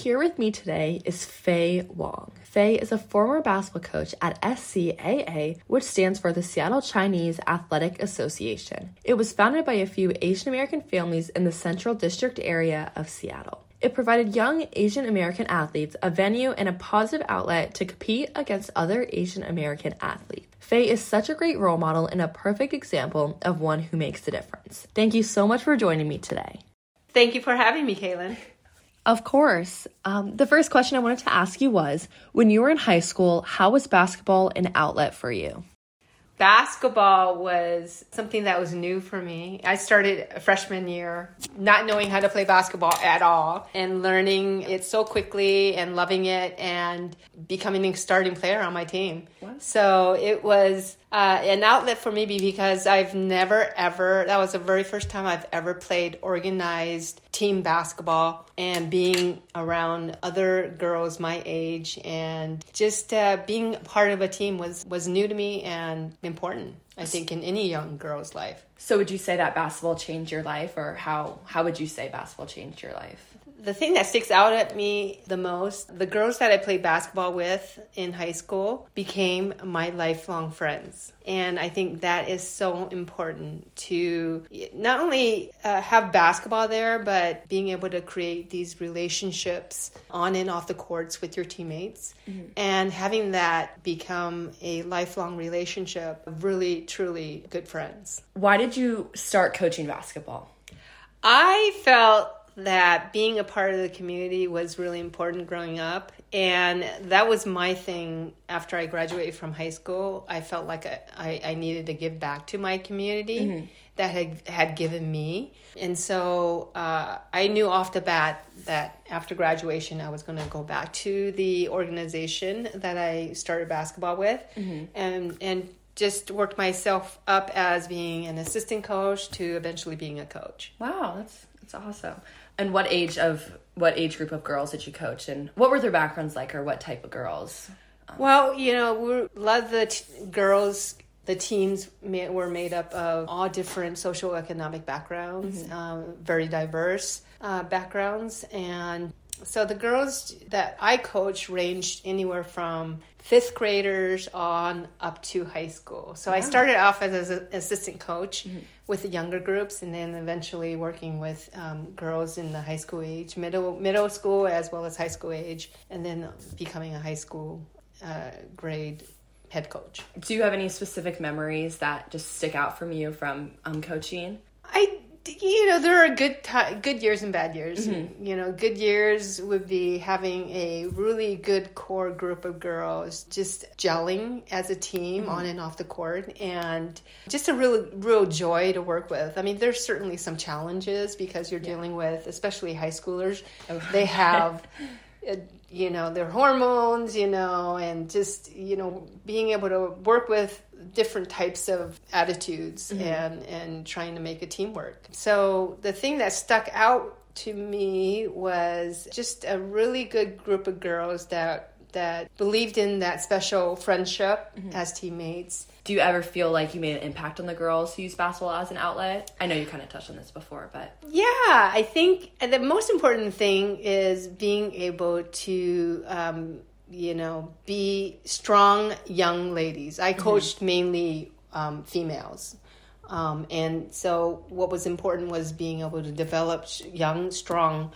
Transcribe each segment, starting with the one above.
Here with me today is Faye Wong. Faye is a former basketball coach at SCAA, which stands for the Seattle Chinese Athletic Association. It was founded by a few Asian American families in the Central District area of Seattle. It provided young Asian American athletes a venue and a positive outlet to compete against other Asian American athletes. Faye is such a great role model and a perfect example of one who makes a difference. Thank you so much for joining me today. Thank you for having me, Caitlin. Of course. Um, the first question I wanted to ask you was when you were in high school, how was basketball an outlet for you? Basketball was something that was new for me. I started a freshman year not knowing how to play basketball at all and learning it so quickly and loving it and becoming a starting player on my team. So it was uh, an outlet for me because I've never ever, that was the very first time I've ever played organized team basketball and being around other girls my age and just uh, being part of a team was, was new to me and important, I think, in any young girl's life. So would you say that basketball changed your life or how, how would you say basketball changed your life? The thing that sticks out at me the most the girls that I played basketball with in high school became my lifelong friends. And I think that is so important to not only uh, have basketball there, but being able to create these relationships on and off the courts with your teammates mm-hmm. and having that become a lifelong relationship of really, truly good friends. Why did you start coaching basketball? I felt that being a part of the community was really important growing up. And that was my thing after I graduated from high school. I felt like I, I needed to give back to my community mm-hmm. that had, had given me. And so uh, I knew off the bat that after graduation, I was going to go back to the organization that I started basketball with mm-hmm. and, and just worked myself up as being an assistant coach to eventually being a coach. Wow, that's that's awesome. And what age of what age group of girls did you coach, and what were their backgrounds like, or what type of girls? Um, well, you know, we're, a lot of the t- girls the teams were made up of all different social economic backgrounds, mm-hmm. um, very diverse uh, backgrounds, and so the girls that I coach ranged anywhere from fifth graders on up to high school. So wow. I started off as an assistant coach mm-hmm. with the younger groups, and then eventually working with um, girls in the high school age, middle middle school as well as high school age, and then becoming a high school uh, grade head coach. Do you have any specific memories that just stick out from you from um, coaching? You know there are good t- good years and bad years mm-hmm. you know good years would be having a really good core group of girls just gelling as a team mm-hmm. on and off the court and just a real real joy to work with i mean there's certainly some challenges because you're yeah. dealing with especially high schoolers oh. they have you know their hormones you know and just you know being able to work with different types of attitudes mm-hmm. and and trying to make a team work so the thing that stuck out to me was just a really good group of girls that that believed in that special friendship mm-hmm. as teammates do you ever feel like you made an impact on the girls who use basketball as an outlet? I know you kind of touched on this before, but yeah, I think the most important thing is being able to, um, you know, be strong young ladies. I mm-hmm. coached mm-hmm. mainly um, females. Um, and so, what was important was being able to develop young, strong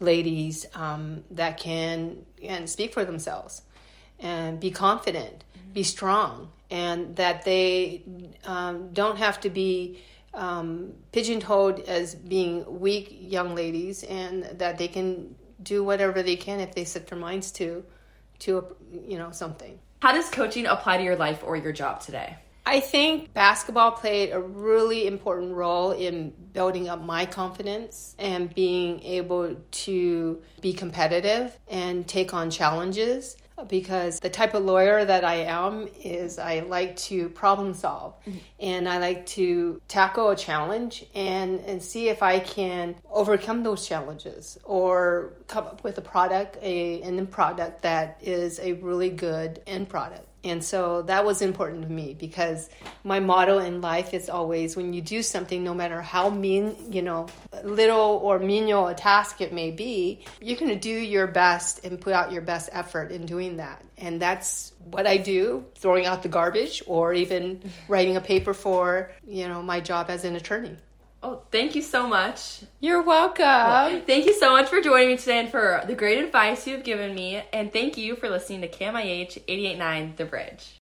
ladies um, that can and speak for themselves and be confident, mm-hmm. be strong, and that they um, don't have to be um, pigeonholed as being weak young ladies, and that they can do whatever they can if they set their minds to, to you know something. How does coaching apply to your life or your job today? I think basketball played a really important role in building up my confidence and being able to be competitive and take on challenges because the type of lawyer that I am is I like to problem solve mm-hmm. and I like to tackle a challenge and, and see if I can overcome those challenges or come up with a product, a an end product that is a really good end product. And so that was important to me because my motto in life is always when you do something, no matter how mean, you know, little or menial a task it may be, you're going to do your best and put out your best effort in doing that. And that's what I do, throwing out the garbage or even writing a paper for, you know, my job as an attorney. Oh, thank you so much. You're welcome. Thank you so much for joining me today and for the great advice you've given me. And thank you for listening to KMIH 889 The Bridge.